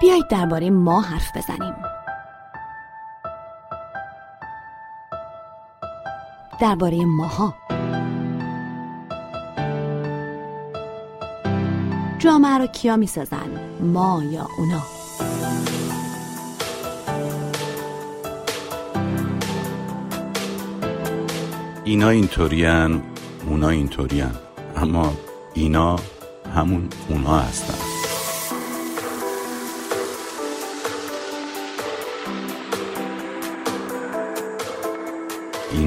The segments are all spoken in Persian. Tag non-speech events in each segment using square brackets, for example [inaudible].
بیایید درباره ما حرف بزنیم. درباره ماها. جامعه رو کیا می‌سازن؟ ما یا اونا؟ اینا اینطورین اونا اینطورین اما اینا همون اونا هستن.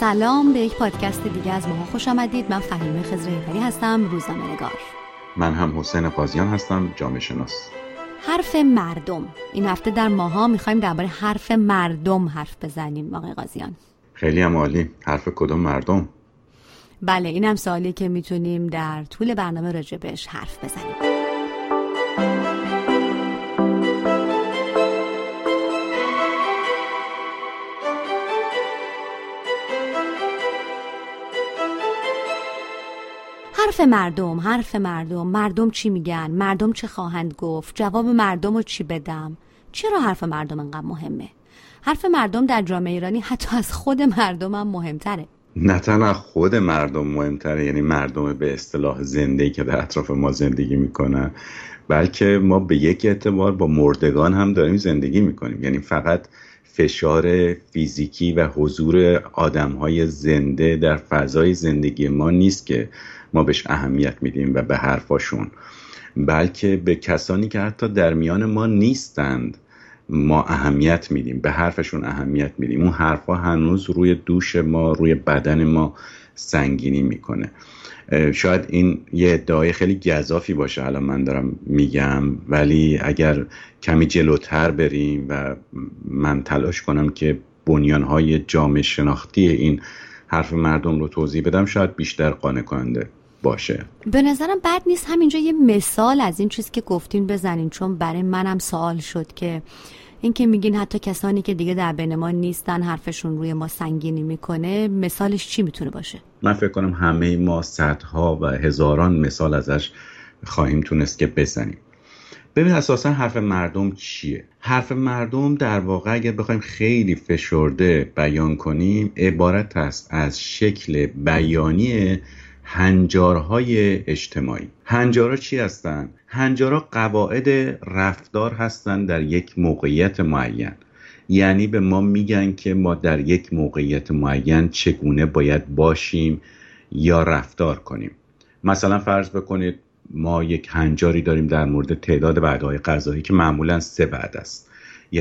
سلام به یک پادکست دیگه از ماها خوش آمدید. من فهیمه خزرهیپری هستم روزنامه نگار. من هم حسین قاضیان هستم جامعه شناس. حرف مردم. این هفته در ماها می‌خوایم درباره حرف مردم حرف بزنیم آقای قاضیان خیلی هم عالی. حرف کدوم مردم؟ بله این هم سوالی که می‌تونیم در طول برنامه راجبش حرف بزنیم. حرف مردم حرف مردم. مردم چی میگن؟ مردم چه خواهند گفت؟ جواب مردم رو چی بدم؟ چرا حرف مردم انقدر مهمه؟ حرف مردم در جامعه ایرانی حتی از خود مردم هم مهمتره. نه تنها خود مردم مهمتره یعنی مردم به اصطلاح زنده که در اطراف ما زندگی می‌کنن بلکه ما به یک اعتبار با مردگان هم داریم زندگی می‌کنیم. یعنی فقط فشار فیزیکی و حضور آدم های زنده در فضای زندگی ما نیست که ما بهش اهمیت میدیم و به حرفاشون. بلکه به کسانی که حتی در میان ما نیستند ما اهمیت میدیم به حرفشون اهمیت میدیم. اون حرفها هنوز روی دوش ما روی بدن ما سنگینی می‌کنه. شاید این یه ادعای خیلی گذافی باشه الان من دارم میگم ولی اگر کمی جلوتر بریم و من تلاش کنم که بنیانهای جامعه شناختی این حرف مردم رو توضیح بدم شاید بیشتر قانع کننده باشه. به نظرم بد نیست. همینجا یه مثال از این چیزی که گفتین بزنین چون برای منم سوال شد که این که میگین حتی کسانی که دیگه در بین ما نیستن حرفشون روی ما سنگینی می‌کنه مثالش چی می‌تونه باشه؟ من فکر کنم همه ما صدها و هزاران مثال ازش خواهیم تونست که بزنیم. ببین اساسا حرف مردم چیه؟ حرف مردم در واقع اگر بخوایم خیلی فشرده بیان کنیم عبارت است از شکل بیانی هنجارهای اجتماعی. هنجارها چی هستند هنجارها قواعد رفتار هستند در یک موقعیت معین. یعنی به ما میگن که ما در یک موقعیت معین چگونه باید باشیم یا رفتار کنیم. مثلا فرض بکنید ما یک هنجاری داریم در مورد تعداد وعده غذایی که معمولا سه بعد است.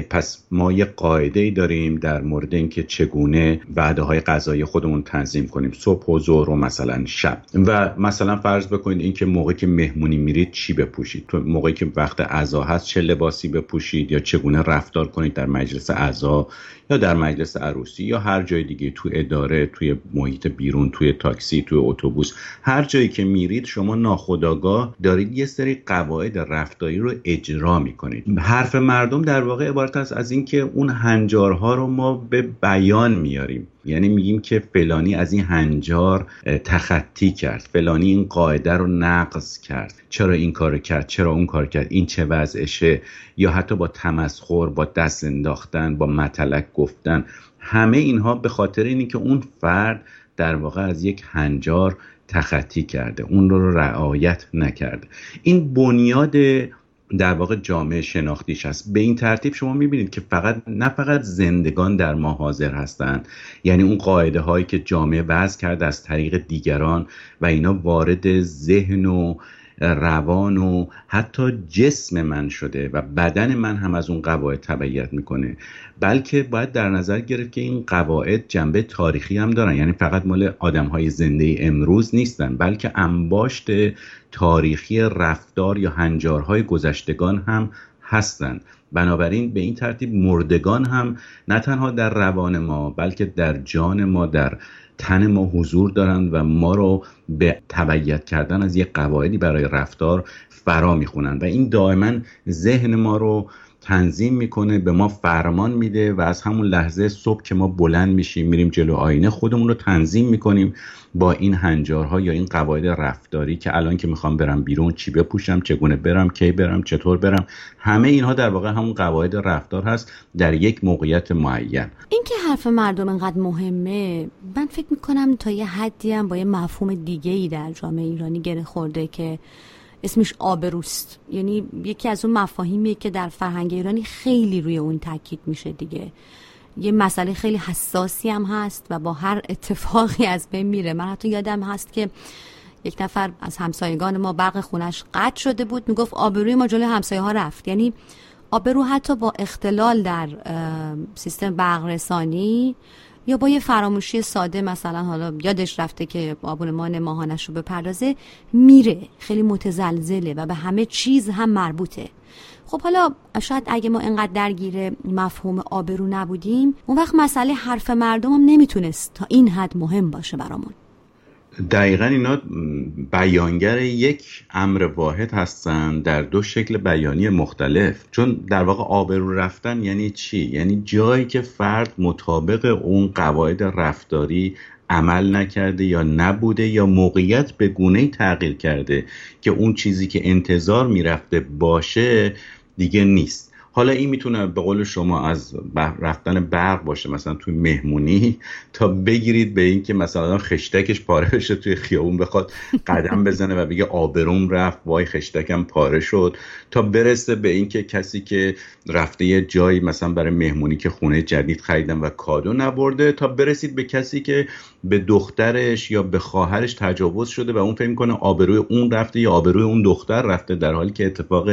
پس ما یه قاعده ای داریم در مورد اینکه چگونه وعده های غذایی خودمون تنظیم کنیم. صبح و ظهر و مثلا شب. و مثلا فرض بکنید اینکه موقعی که مهمونی میرید چی بپوشید؟ تو موقعی که وقت عزا هست چه لباسی بپوشید یا چگونه رفتار کنید در مجلس عزا یا در مجلس عروسی یا هر جای دیگه تو اداره توی محیط بیرون توی تاکسی توی اتوبوس. هر جایی که میرید شما ناخداگاه دارید یه سری قواعد رفتاری رو اجرا می‌کنید. حرف مردم در واقع عبارت است از اینکه اون هنجارها رو ما به بیان میاریم. یعنی میگیم که فلانی از این هنجار تخطی کرد. فلانی این قاعده رو نقض کرد. چرا این کار کرد؟ چرا اون کار کرد؟ این چه وضعشه؟ یا حتی با تمسخر با دست انداختن با متلک گفتن. همه اینها به خاطر اینی که اون فرد در واقع از یک هنجار تخطی کرده. اون رو رعایت نکرده. این بنیاد در واقع جامعه شناختیش هست. به این ترتیب شما می‌بینید که فقط نه فقط زندگان در ما حاضر هستند. یعنی اون قاعده هایی که جامعه وضع کرده از طریق دیگران و اینا وارد ذهن و روان و حتی جسم من شده و بدن من هم از اون قواعد تبعیت می‌کنه. بلکه باید در نظر گرفت که این قواعد جنبه تاریخی هم دارن. یعنی فقط مال آدم های زنده امروز نیستن بلکه انباشت تاریخی رفتار یا هنجارهای گذشتگان هم هستند بنابراین به این ترتیب مردگان هم نه تنها در روان ما بلکه در جان ما در تن ما حضور دارند و ما رو به تبعیت کردن از یک قواعدی برای رفتار فرا می‌خونن و این دائما ذهن ما رو تنظیم می‌کنه به ما فرمان میده و از همون لحظه صبح که ما بلند میشیم میریم جلو آینه خودمون رو تنظیم می‌کنیم با این هنجارها یا این قواعد رفتاری که الان که می‌خوام برم بیرون چی بپوشم چگونه برم کی برم چطور برم همه اینها در واقع همون قواعد رفتار هست در یک موقعیت معین. این که حرف مردم انقدر مهمه من فکر می‌کنم تا یه حدی هم با یه مفهوم دیگه ای در جامعه ایرانی گره خورده که اسمش آبروست. یعنی یکی از اون مفاهیمیه که در فرهنگ ایرانی خیلی روی اون تاکید میشه دیگه. یه مسئله خیلی حساسی هم هست و با هر اتفاقی از بین میره. من حتی یادم هست که یک نفر از همسایگان ما برق خونش قطع شده بود می‌گفت آبروی ما جلوی همسایه ها رفت. یعنی آبرو حتی با اختلال در سیستم برق رسانی یا با یه فراموشی ساده مثلا حالا یادش رفته که آبونمان ماهانش رو بپردازه میره. خیلی متزلزله و به همه چیز هم مربوطه. خب حالا شاید اگه ما انقدر درگیر مفهوم آبرو نبودیم اون وقت مسئله حرف مردم هم نمی‌تونست تا این حد مهم باشه برامون. دقیقا اینا بیانگر یک امر واحد هستند در دو شکل بیانی مختلف چون در واقع آبرو رفتن یعنی چی؟ یعنی جایی که فرد مطابق اون قواعد رفتاری عمل نکرده یا نبوده یا موقعیت به گونه تغییر کرده که اون چیزی که انتظار می‌رفته باشه دیگه نیست حالا این می‌تونه به قول شما از رفتن برق باشه مثلا توی مهمونی تا بگیرید به اینکه مثلا خشتکش پاره بشه توی خیابون بخواد قدم بزنه و بگه آبروم رفت وای خشتکم پاره شد. تا برسه به اینکه کسی که رفته یه جایی مثلا برای مهمونی که خونه جدید خریدن و کادو نبرده تا برسید به کسی که به دخترش یا به خواهرش تجاوز شده و اون فکر می‌کنه آبروی اون رفته یا آبروی اون دختر رفته در حالی که اتفاق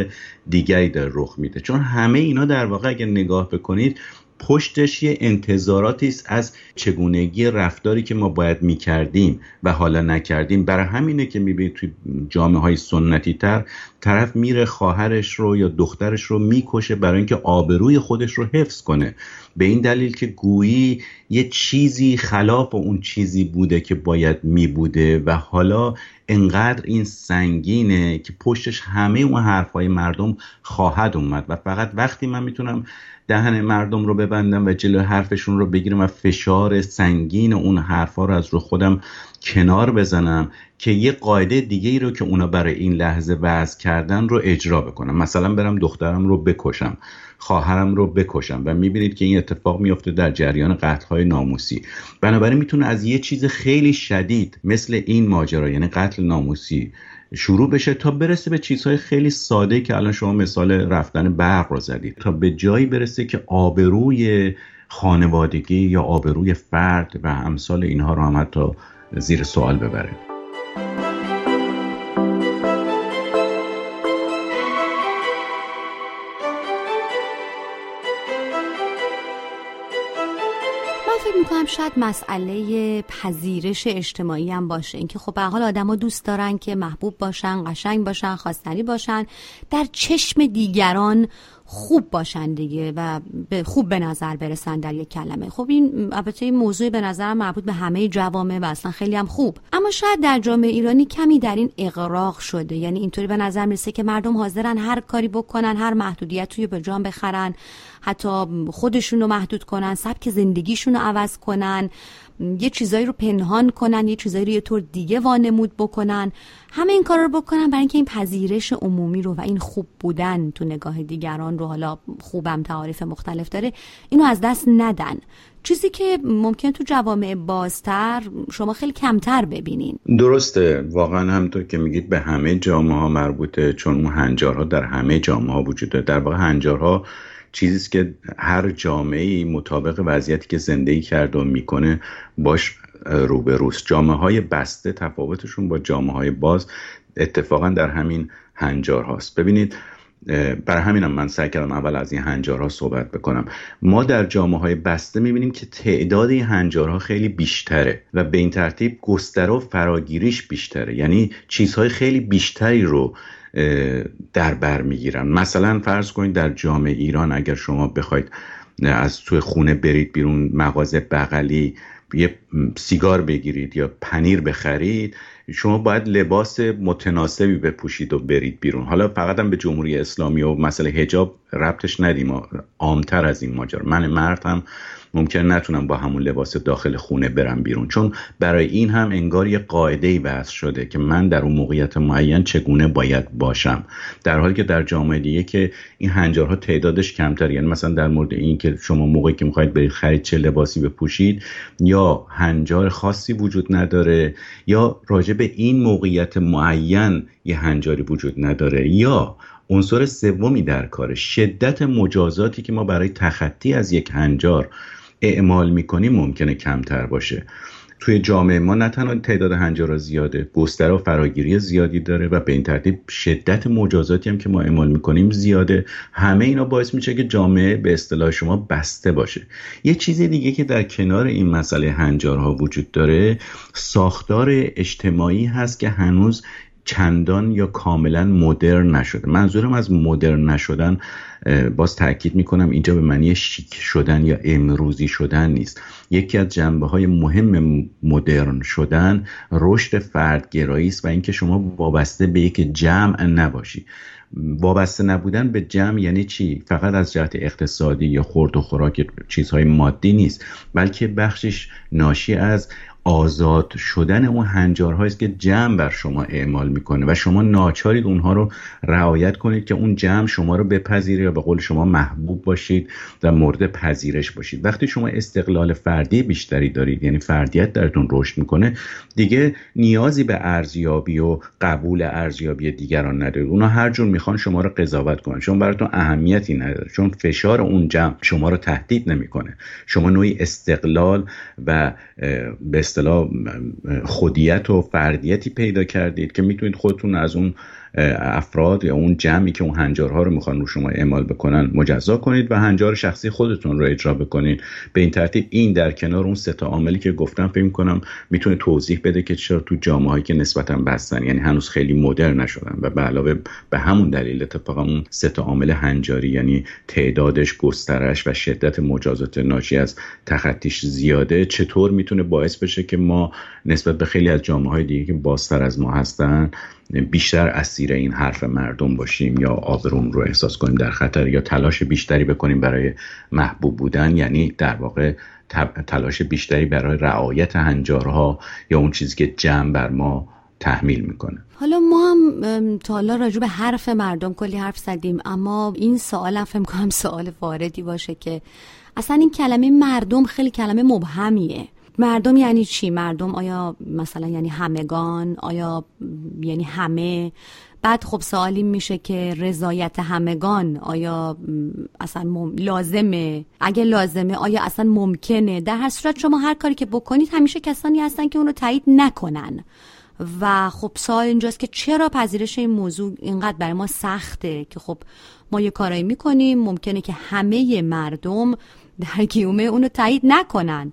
دیگری در رخ میده. چون همه اینا در واقع اگر نگاه بکنید پشتش یه انتظاراتی است از چگونگی رفتاری که ما باید می‌کردیم و حالا نکردیم. برای همینه که می‌بینید توی جامعه های سنتی تر طرف میره خواهرش رو یا دخترش رو می‌کشه برای اینکه آبروی خودش رو حفظ کنه. به این دلیل که گویی یه چیزی خلاف اون چیزی بوده که باید میبوده و حالا انقدر این سنگینه که پشتش همه اون حرفهای مردم خواهد اومد. و فقط وقتی من می‌تونم دهن مردم رو ببندم و جلو حرفشون رو بگیرم و فشار سنگین اون حرفها رو از رو خودم کنار بزنم که یه قاعده دیگه ای رو که اونا برای این لحظه وضع کردن رو اجرا بکنم مثلا برم دخترم رو بکشم خواهرم رو بکشم و می‌بینید که این اتفاق میفته در جریان قتل های ناموسی. بنابراین می‌تونه از یه چیز خیلی شدید مثل این ماجرا یعنی قتل ناموسی شروع بشه تا برسه به چیزهای خیلی ساده که الان شما مثال رفتن برق رو زدید. تا به جایی برسه که آبروی خانوادگی یا آبروی فرد و امثال اینها رو هم حتی زیر سوال ببره. می‌کنم شاید مسئله پذیرش اجتماعی هم باشه. اینکه خب به حال آدما دوست دارن که محبوب باشن قشنگ باشن خواستنی باشن. در چشم دیگران خوب باشن دیگه و به خوب به نظر برسن در یک کلمه. خب این البته این موضوع به نظرم مربوط به همه جوامع و اصلا خیلی هم خوب. اما شاید در جامعه ایرانی کمی در این اقراق شده. یعنی اینطوری به نظر می‌رسه که مردم حاضرن هر کاری بکنن هر محدودیت توی به جان بخرن حتی خودشون رو محدود کنن سبک زندگیشون رو عوض کنن. یه چیزایی رو پنهان کنن یه چیزایی رو یه طور دیگه وانمود بکنن. همه این کار رو بکنن برای اینکه این پذیرش عمومی رو و این خوب بودن تو نگاه دیگران رو حالا خوبم تعاریف مختلف داره اینو از دست ندن. چیزی که ممکن تو جوامع بازتر شما خیلی کمتر ببینین. درسته. واقعا همطور که میگید به همه جامعه ها مربوطه چون اون هنجارها در همه جامعه ها وجود داره. در واقع هنجارها چیزی که هر جامعه مطابق وضعیتی که زندگی کرده و می‌کنه باش روبروست. جامعه های بسته تفاوتشون با جامعه های باز اتفاقا در همین هنجار هاست ببینید برای همینم من سعی کردم اول از این هنجارها صحبت بکنم. ما در جامعه های بسته می‌بینیم که تعداد این هنجارها خیلی بیشتره و به این ترتیب گستره و فراگیریش بیشتره. یعنی چیزهای خیلی بیشتری رو در بر می‌گیرن. مثلا فرض کنید در جامعه ایران اگر شما بخواید از توی خونه برید بیرون مغازه بغلی یه سیگار بگیرید یا پنیر بخرید شما باید لباس متناسبی بپوشید و برید بیرون. حالا فقط هم به جمهوری اسلامی و مسئله هجاب ربطش ندیم. عامتر از این ماجرا. من مرد هم ممکن نتونم با همون لباس داخل خونه برم بیرون. چون برای این هم انگار یه قاعده ای وضع شده که من در اون موقعیت معین چگونه باید باشم. در حالی که در جامعه دیگه که این هنجارها تعدادش کمتر یعنی مثلا در مورد این که شما موقعی که می‌خواید برید خرید چه لباسی بپوشید یا هنجار خاصی وجود نداره یا راجع به این موقعیت معین یه هنجاری وجود نداره یا عنصر سومی در کار شدت مجازاتی که ما برای تخطی از یک هنجار اعمال می‌کنیم ممکنه کمتر باشه. توی جامعه ما نه تنها تعداد هنجارا زیاده گستره و فراگیری زیادی داره و به این ترتیب شدت مجازاتی هم که ما اعمال می‌کنیم زیاده. همه اینا باعث میشه که جامعه به اصطلاح شما بسته باشه. یه چیز دیگه که در کنار این مسئله هنجارها وجود داره ساختار اجتماعی هست که هنوز چندان یا کاملا مدرن نشده. منظورم از مدرن نشدن باز تاکید می‌کنم اینجا به معنی شیک شدن یا امروزی شدن نیست. یکی از جنبه های مهم مدرن شدن رشد فردگرایی است و اینکه شما وابسته به یک جمع نباشی. وابسته نبودن به جمع یعنی چی؟ فقط از جهت اقتصادی یا خورد و خوراک چیزهای مادی نیست بلکه بخشش ناشی از آزاد شدن اون هنجارهایی که جمع بر شما اعمال می‌کنه و شما ناچارید اونها رو رعایت کنید که اون جمع شما رو بپذیره یا به قول شما محبوب باشید و مورد پذیرش باشید. وقتی شما استقلال فردی بیشتری دارید یعنی فردیت درتون رشد می‌کنه دیگه نیازی به ارزیابی و قبول ارزیابی دیگران ندارید. اونا هر جور می‌خوان شما رو قضاوت کنن. چون براتون اهمیتی نداره. چون فشار اون جمع شما رو تهدید نمی‌کنه. شما نوعی استقلال و به اصطلاح خودیت و فردیتی پیدا کردید که می‌تونید خودتون از اون افراد یا اون جمعی که اون هنجارها رو می‌خوان رو شما اعمال بکنن مجزا کنید و هنجار شخصی خودتون رو اجرا بکنید. به این ترتیب این در کنار اون سه تا عاملی که گفتم فکر کنم می‌تونه توضیح بده که چرا تو جامعه که نسبتا بستن یعنی هنوز خیلی مدرن نشدن و به علاوه به همون دلیل اتفاقا اون سه تا عامل هنجاری یعنی تعدادش گسترش و شدت مجازات ناشی از تخطیش زیاده چطور می‌تونه باعث بشه که ما نسبت به خیلی از جامعه های دیگه که بازتر از ما هستن بیشتر اسیر این حرف مردم باشیم یا آبروم رو احساس کنیم در خطر یا تلاش بیشتری بکنیم برای محبوب بودن یعنی در واقع تلاش بیشتری برای رعایت هنجارها یا اون چیزی که جمع بر ما تحمیل می‌کنه. حالا ما هم تا حالا راجع به حرف مردم کلی حرف زدیم اما این سوال هم فکر کنم سوال واردی باشه که اصلا این کلمه مردم خیلی کلمه مبهمیه. مردم یعنی چی؟ مردم آیا مثلا یعنی همگان؟ آیا یعنی همه؟ بعد خب سوالی میشه که رضایت همگان آیا اصلا لازمه؟ اگه لازمه آیا اصلا ممکنه؟ در هر صورت شما هر کاری که بکنید همیشه کسانی هستن که اونو تایید نکنن. و خب سوال اینجاست که چرا پذیرش این موضوع اینقدر برای ما سخته که خب ما یه کارایی می‌کنیم ممکنه که همه مردم در گیومه اونو تایید نکنن.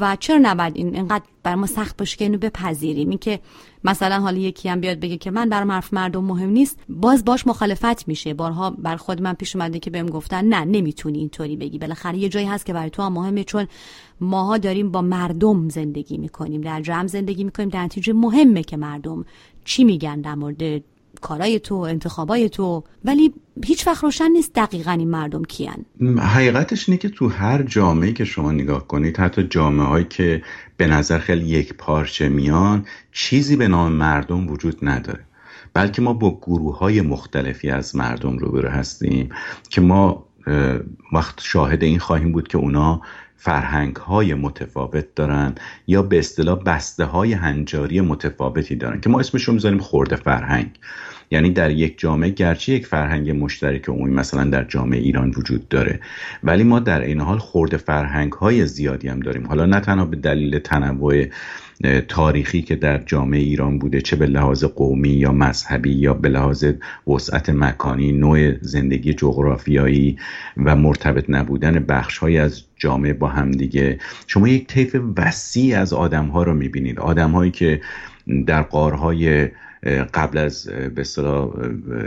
و چرا نباید این اینقدر بر ما سخت باشه که اینو بپذیریم؟ این که مثلا حالا یکی هم بیاد بگه که من برام حرف مردم مهم نیست باز باش مخالفت میشه. بارها بر خود من پیش اومده که بهم گفتن نه نمی‌تونی اینطوری بگی. بالاخره یه جایی هست که برای تو هم مهمه چون ماها داریم با مردم زندگی می‌کنیم. در جمع زندگی می‌کنیم. در نتیجه مهمه که مردم چی میگن در مورد کارای تو انتخابای تو ولی هیچ وقت روشن نیست دقیقا این مردم کیان. حقیقتش اینه که تو هر جامعه که شما نگاه کنید حتی جامعه هایی که به نظر خیلی یک پارچه میان چیزی به نام مردم وجود نداره. بلکه ما با گروه های مختلفی از مردم روبرو هستیم که ما وقت شاهد این خواهیم بود که اونا فرهنگ های متفاوت دارن یا به اصطلاح بسته های هنجاری متفاوتی دارن که ما اسمش رو می‌ذاریم خورده فرهنگ. یعنی در یک جامعه گرچه یک فرهنگ مشترک عمومی مثلا در جامعه ایران وجود داره ولی ما در این حال خورده فرهنگ های زیادی هم داریم. حالا نه تنها به دلیل تنوع تاریخی که در جامعه ایران بوده چه به لحاظ قومی یا مذهبی یا به لحاظ وسعت مکانی نوع زندگی جغرافیایی و مرتبط نبودن بخش های از جامعه با همدیگه شما یک طیف وسیع از آدم ها رو می‌بینید. آدم هایی که در قارهای قبل از به اصطلاح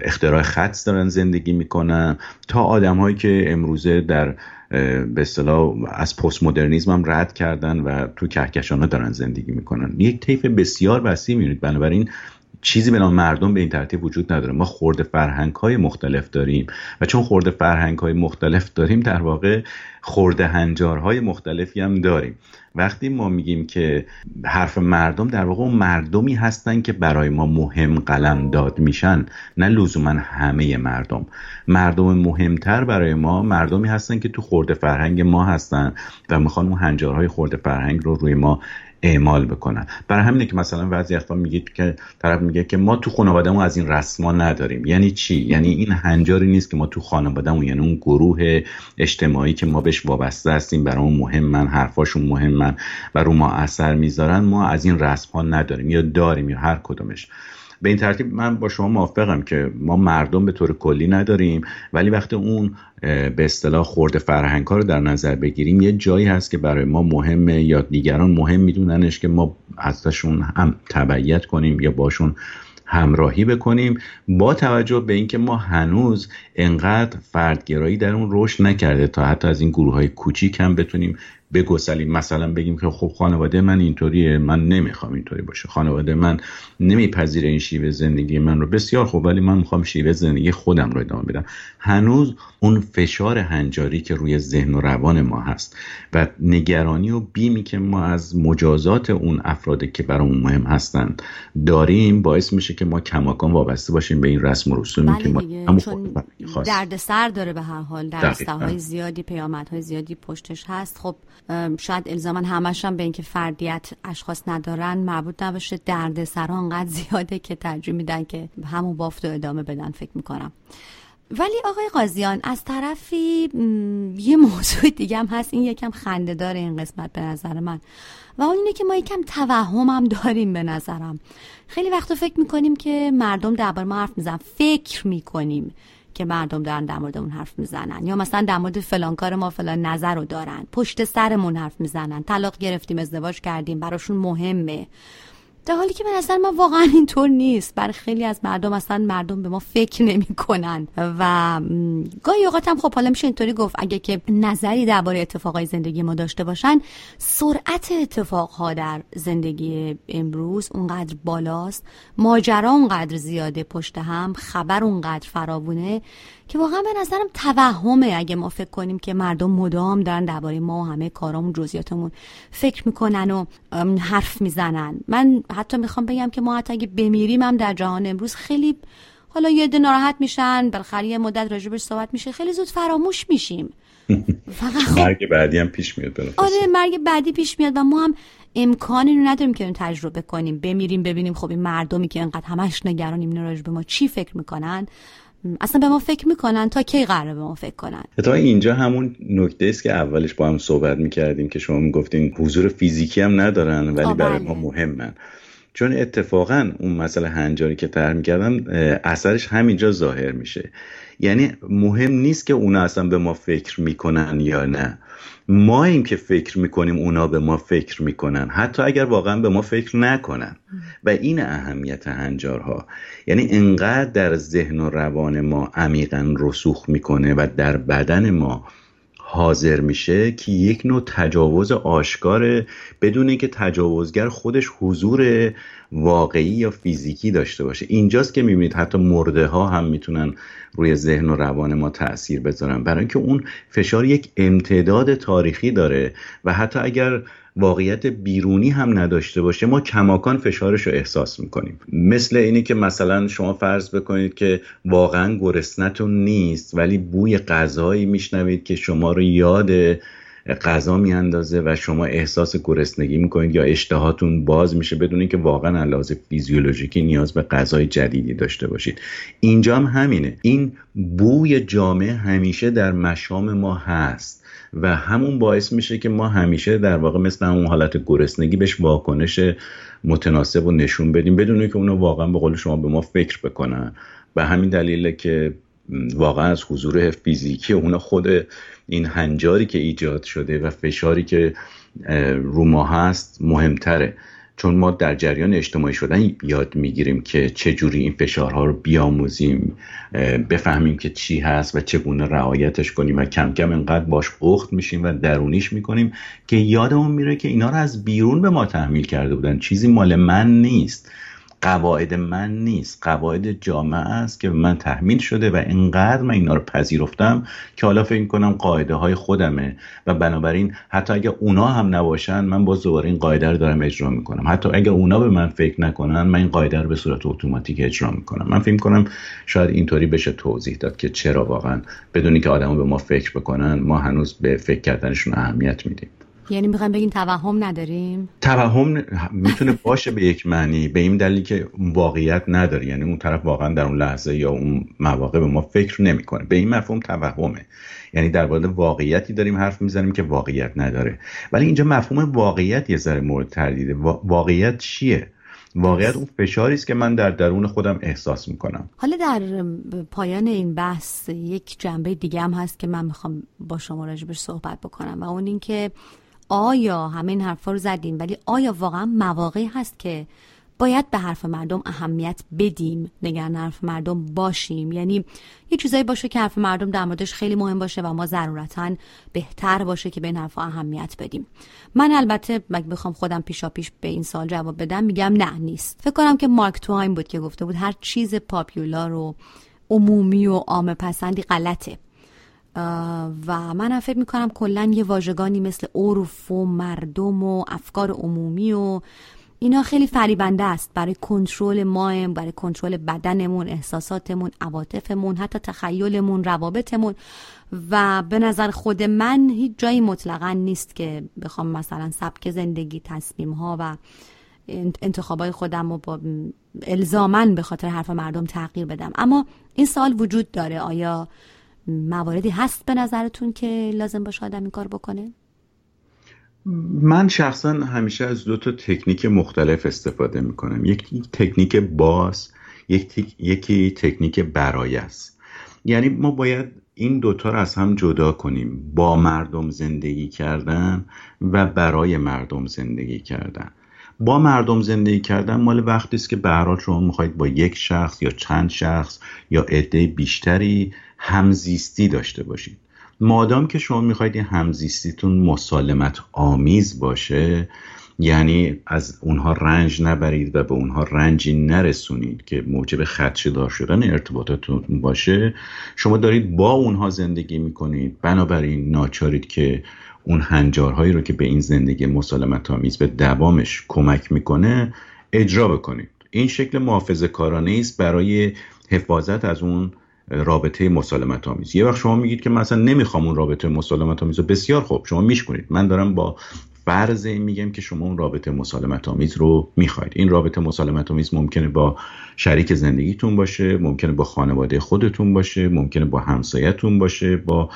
اختراع خط دارن زندگی می‌کنن تا آدم هایی که امروزه در به اصطلاح از پست مدرنیزم هم رد کردن و تو کهکشان ها دارن زندگی می‌کنن. یک طیف بسیار وسیع می‌بینید. بنابراین چیزی به نام مردم به این ترتیب وجود نداره. ما خورده فرهنگ های مختلف داریم و چون خورده فرهنگ های مختلف داریم در واقع خورده هنجارهای مختلفی هم داریم. وقتی ما میگیم که حرف مردم در واقع مردمی هستن که برای ما مهم قلم داد میشن نه لزوما همه مردم. مردم مهمتر برای ما مردمی هستن که تو خورده فرهنگ ما هستن و می‌خوان اون هنجارهای خورده فرهنگ رو روی ما اعمال بکنن. برای همینه که مثلا بعضی وقتا میگید که طرف میگه که ما تو خانوادهمون از این رسما نداریم. یعنی چی؟ یعنی این هنجاری نیست که ما تو خانوادهمون یعنی اون گروه اجتماعی که ما بهش وابسته هستیم برامون مهمن حرفاشون مهمن و رو ما اثر می‌ذارن ما از این رسم ها نداریم یا داریم یا هر کدومش. به این ترتیب من با شما موافقم که ما مردم به طور کلی نداریم ولی وقتی اون به اصطلاح خورده فرهنگ رو در نظر بگیریم یه جایی هست که برای ما مهمه یا دیگران مهم میدوننش که ما ازشون هم تبعیت کنیم یا باشون همراهی بکنیم با توجه به اینکه ما هنوز انقدر فردگرایی در اون رشد نکرده تا حتی از این گروه های کوچیک هم بتونیم بگسلیم مثلا بگیم که خب خانواده من اینطوریه من نمی‌خوام اینطوری باشه. خانواده من نمیپذیره این شیوه زندگی من رو. بسیار خوب ولی من می‌خوام شیوه زندگی خودم رو ادامه بدم. هنوز اون فشار هنجاری که روی ذهن و روان ما هست و نگرانی و بیمی که ما از مجازات اون افرادی که برامون مهم هستند داریم باعث میشه که ما کماکان وابسته باشیم به این رسم و رسومی بله که ما چون درد سر داره به هر حال. های زیادی پیامدهای زیادی پشتش هست. خب شاید الزاما همش هم به اینکه فردیت اشخاص ندارن مربوط نباشه. درد سر انقدر زیاده که ترجیح میدن که همون بافت و ادامه بدن فکر می‌کنم. ولی آقای قاضیان از طرفی یه موضوع دیگه هم هست. این یکم خنده داره این قسمت به نظر من. و اون اینه که ما یکم توهم هم داریم به نظرم. خیلی وقتا فکر می‌کنیم که مردم درباره ما حرف میزن فکر می‌کنیم. که مردم دارن در مورد اون حرف می‌زنن. یا مثلا در مورد فلان کار ما فلان نظر رو دارن. پشت سرمون حرف می‌زنن. طلاق گرفتیم ازدواج کردیم. براشون مهمه. در حالی که به نظر من واقعا اینطور نیست. برای خیلی از مردم اصلا مردم به ما فکر نمی‌کنن. و گاهی اوقات هم خب حالا میشه اینطوری گفت اگه که نظری درباره اتفاقای زندگی ما داشته باشن سرعت اتفاقها در زندگی امروز اونقدر بالاست. ماجرا اونقدر زیاده پشت هم خبر اونقدر فراوونه که واقعا به نظرم توهمه اگه ما فکر کنیم که مردم مدام دارن درباره ما و همه کارامون جزئیاتمون فکر می‌کنن و حرف می‌زنن. من حتی می‌خوام بگم که ما حتی اگه بمیریم هم در جهان امروز خیلی حالا یه عده ناراحت میشن بالاخره یه مدت راجبش صحبت میشه خیلی زود فراموش میشیم. [laughs] خب مرگ بعدی هم پیش میاد آره مرگ بعدی پیش میاد و ما هم امکانی رو نداریم که اون تجربه کنیم. بمیریم ببینیم خب این مردمی که انقدر همش نگرانیم راجع به ما چی فکر می‌کنن؟ اصلا به ما فکر می‌کنن تا کی قراره به ما فکر کنن تا اینجا همون نکته است که اولش با هم صحبت می‌کردیم که شما می‌گفتین حضور فیزیکی هم ندارن ولی برای ما بله. مهمن چون اتفاقا اون مسئله هنجاری که طرح می‌کردم اثرش همینجا ظاهر میشه. یعنی مهم نیست که اونا اصلا به ما فکر می‌کنن یا نه. ما این که فکر می‌کنیم اونا به ما فکر می‌کنن. حتی اگر واقعا به ما فکر نکنن. و این اهمیت هنجارها. یعنی انقدر در ذهن و روان ما عمیقا رسوخ می‌کنه و در بدن ما حاضر میشه که یک نوع تجاوز آشکار بدون اینکه تجاوزگر خودش حضور واقعی یا فیزیکی داشته باشه. اینجاست که می‌بینید حتی مرده ها هم می‌تونن روی ذهن و روان ما تاثیر بذارن. برای اینکه اون فشار یک امتداد تاریخی داره و حتی اگر واقعیت بیرونی هم نداشته باشه ما کماکان فشارش رو احساس می‌کنیم. مثل اینی که مثلا شما فرض بکنید که واقعا گرسنتون نیست ولی بوی غذایی میشنوید که شما رو یاد غذا میاندازه و شما احساس گرسنگی می‌کنید یا اشتهاتون باز میشه بدون اینکه واقعا لحاظ فیزیولوژیکی نیاز به غذای جدیدی داشته باشید. اینجا هم همینه. این بوی جامعه همیشه در مشام ما هست و همون باعث میشه که ما همیشه در واقع مثل همون حالت گرسنگی بهش واکنش متناسب و نشون بدیم بدون که اونو واقعا به قول شما به ما فکر بکنن. به همین دلیله که واقعا از حضور فیزیکی اون خود این هنجاری که ایجاد شده و فشاری که رو ما هست مهمتره. چون ما در جریان اجتماعی شدن یاد می‌گیریم که چجوری این فشارها رو بیاموزیم بفهمیم که چی هست و چگونه رعایتش کنیم و کم کم انقدر باش قخت میشیم و درونیش می‌کنیم که یادمون میره که اینا رو از بیرون به ما تحمیل کرده بودن. چیزی مال من نیست. قواعد من نیست. قواعد جامعه است که به من تحمیل شده و انقدر من اینا رو پذیرفتم که حالا فکر کنم قاعده های خودمه. و بنابراین حتی اگر اونا هم نباشن من با دوباره این قاعده رو دارم اجرا می‌کنم. حتی اگر اونا به من فکر نکنن من این قاعده رو به صورت اتوماتیک اجرا می‌کنم. من فکر کنم شاید اینطوری بشه توضیح داد که چرا واقعا بدونی که آدمو به ما فکر بکنن ما هنوز به فکر کردنشون اهمیت میدیم. یعنی می‌خوایم بگیم توهم نداریم؟ توهم می‌تونه باشه به یک معنی به این دلیل که واقعیت نداره. یعنی اون طرف واقعا در اون لحظه یا اون مواقع به ما فکر نمی‌کنه. به این مفهوم توهمه. یعنی در مورد واقعیتی داریم حرف می‌زنیم که واقعیت نداره. ولی اینجا مفهوم واقعیت یه ذره مورد تردیده. واقعیت چیه؟ واقعیت اون فشاری است که من در درون خودم احساس می‌کنم. حالا در پایان این بحث یک جنبه دیگه هم هست که من می‌خوام با شما راجبش صحبت بکنم و اون اینکه آیا همه این حرفا رو زدیم؟ ولی آیا واقعا مواقعی هست که باید به حرف مردم اهمیت بدیم نگران حرف مردم باشیم؟ یعنی یه چیزایی باشه که حرف مردم در موردش خیلی مهم باشه و ما ضرورتا بهتر باشه که به این حرفا اهمیت بدیم. من البته مگه بخوام خودم پیشا پیش به این سال جواب بدم میگم نه نیست. فکر کنم که مارک توین بود که گفته بود هر چیز پاپیولار و عمومی و عامه پسندی غلطه. و من فکر می‌کنم کلا یه واژگانی مثل عرف و مردم و افکار عمومی و اینا خیلی فریبنده است برای کنترل ما برای کنترل بدنمون احساساتمون عواطفمون حتی تخیلمون روابطمون. و به نظر خود من هیچ جایی مطلقا نیست که بخوام مثلا سبک زندگی تصمیم ها و انتخابای خودم رو با الزامن به خاطر حرف مردم تغییر بدم. اما این سال وجود داره. آیا مواردی هست به نظرتون که لازم باشه آدم این کار بکنه؟ من شخصا همیشه از دو تا تکنیک مختلف استفاده می‌کنم. یکی تکنیک باز یکی تکنیک برای است. یعنی ما باید این دوتا رو از هم جدا کنیم. با مردم زندگی کردن و برای مردم زندگی کردن. با مردم زندگی کردن مال وقتی است که به هر شما می‌خواید با یک شخص یا چند شخص یا عده بیشتری همزیستی داشته باشید. مادام که شما می‌خواید این همزیستیتون مسالمت آمیز باشه یعنی از اونها رنج نبرید و به اونها رنجی نرسونید که موجب خدشدار شدن ارتباطاتون باشه شما دارید با اونها زندگی می‌کنید. بنابراین ناچارید که اون هنجارهایی رو که به این زندگی مسالمت آمیز به دوامش کمک می‌کنه اجرا بکنید این شکل محافظه کارانه است برای حفاظت از اون رابطه مسالمت آمیز یه وقت شما میگید که مثلا نمی‌خوام اون رابطه مسالمت آمیز رو. بسیار خوب شما میشکنید. من دارم با فرض این میگم که شما اون رابطه مسالمت آمیز رو می‌خواید. این رابطه مسالمت آمیز ممکنه با شریک زندگیتون باشه ممکنه با خانواده خودتون باشه ممکنه با همسایتون باشه با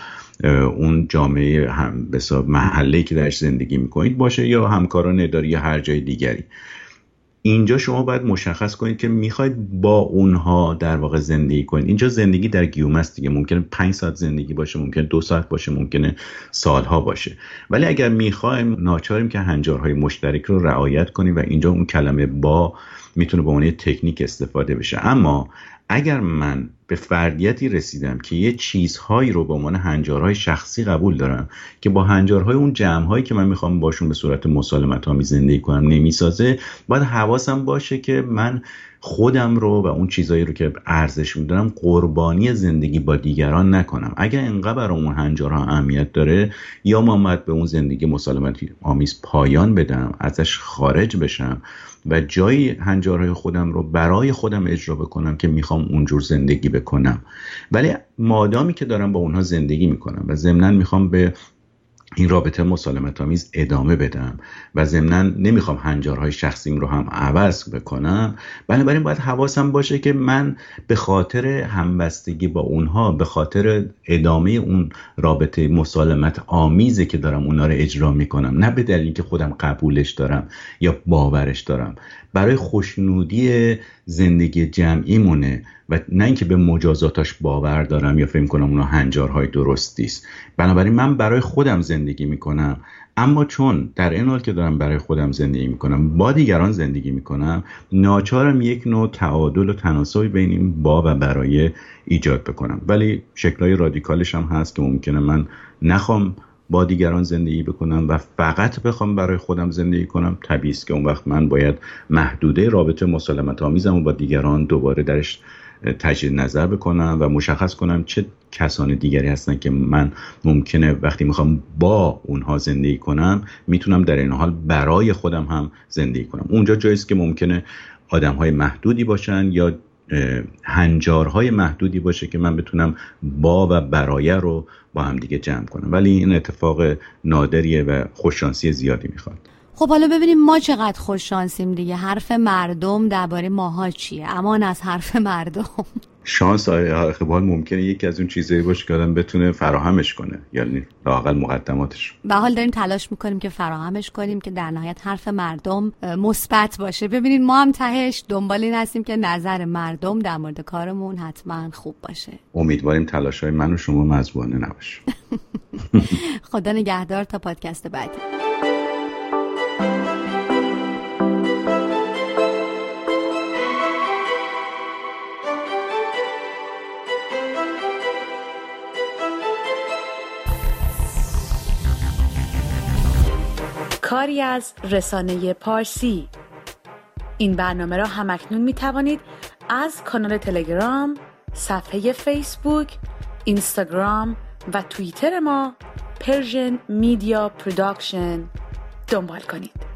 اون جامعه هم محله که درش زندگی می‌کنید باشه یا همکاران اداری یا هر جای دیگری. اینجا شما باید مشخص کنید که می‌خواید با اونها در واقع زندگی کنید. اینجا زندگی در گیوم است دیگه. ممکنه پنج ساعت زندگی باشه ممکنه دو ساعت باشه ممکنه سالها باشه. ولی اگر می‌خوایم ناچاریم که هنجارهای مشترک رو رعایت کنیم و اینجا اون کلمه با می‌تونه به عنوان تکنیک استفاده بشه. اما اگر من به فردیتی رسیدم که یه چیزهایی رو به عنوان هنجارهای شخصی قبول دارم که با هنجارهای اون جمعهایی که من می‌خوام باشون به صورت مسالمت می زندگی کنم نمی‌سازه باید حواسم باشه که من خودم رو و اون چیزهایی رو که ارزش میدارم قربانی زندگی با دیگران نکنم. اگر انقدر برای اون هنجارها اهمیت داره یا من به اون زندگی مسالمت آمیز پایان بدم ازش خارج بشم و جایی هنجارهای خودم رو برای خودم اجرا بکنم که می‌خوام اونجور زندگی بکنم. ولی مادامی که دارم با اونها زندگی می‌کنم و ضمنا می‌خوام به این رابطه مسالمت آمیز ادامه بدم و ضمنا نمی‌خوام هنجارهای شخصیم رو هم عوض بکنم. بنابراین باید حواسم باشه که من به خاطر همبستگی با اونها به خاطر ادامه اون رابطه مسالمت آمیزه که دارم اونها رو اجرا می‌کنم نه به دلیل که خودم قبولش دارم یا باورش دارم. برای خوشنودی زندگی جمعی مونه و نه اینکه به مجازاتاش باور دارم یا فکر کنم اونا هنجارهای درستی است. بنابراین من برای خودم زندگی می‌کنم اما چون در این حال که دارم برای خودم زندگی می‌کنم با دیگران زندگی می‌کنم ناچارم یک نوع تعادل و تناسبی بین این با و برای ایجاد بکنم. ولی شکلهای رادیکالش هم هست که ممکنه من نخوام با دیگران زندگی بکنم و فقط بخوام برای خودم زندگی کنم طبیعی که اون وقت من باید محدوده رابطه مسالمت آمیزم و با دیگران دوباره درش تجدید نظر بکنم و مشخص کنم چه کسان دیگری هستن که من ممکنه وقتی می‌خوام با اونها زندگی کنم می‌تونم در این حال برای خودم هم زندگی کنم. اونجا جاییست که ممکنه آدم های محدودی باشن یا هنجارهای محدودی باشه که من بتونم با و برایه رو با هم دیگه جمع کنم. ولی این اتفاق نادریه و خوششانسی زیادی می‌خواد. خب حالا ببینیم ما چقدر خوش شانسیم دیگه. حرف مردم درباره ماها چیه؟ امان از حرف مردم. شانس اقبال ممکنه یکی از اون چیزایی باشه که آدم بتونه فراهمش کنه. یعنی لاقل مقدماتش. به حال داریم تلاش می‌کنیم که فراهمش کنیم که در نهایت حرف مردم مثبت باشه. ببینید ما هم تهش دنبال این هستیم که نظر مردم در مورد کارمون حتما خوب باشه. امیدواریم تلاش های من و شما مزبانه نباشه. [laughs] خدا نگهدار تا پادکست بعدی. کاری از رسانه پارسی این برنامه را همکنون می توانید از کانال تلگرام، صفحه فیسبوک، اینستاگرام و توییتر ما Persian Media Production دنبال کنید.